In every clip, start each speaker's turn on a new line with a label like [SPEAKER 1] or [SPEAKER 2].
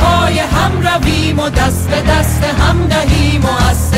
[SPEAKER 1] پای هم رویم و دست به دست هم دهیم و از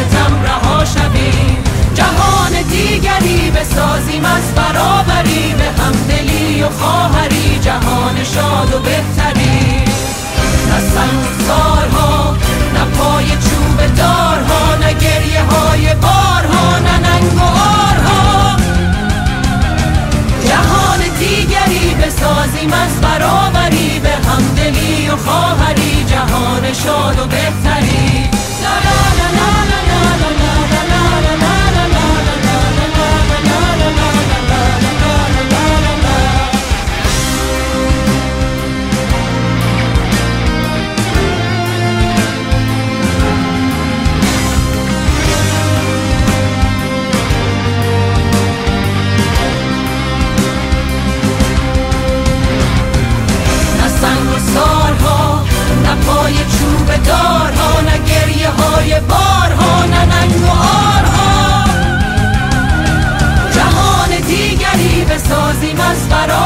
[SPEAKER 1] بارها ننگ و آرها. جهان دیگری بسازیم از برای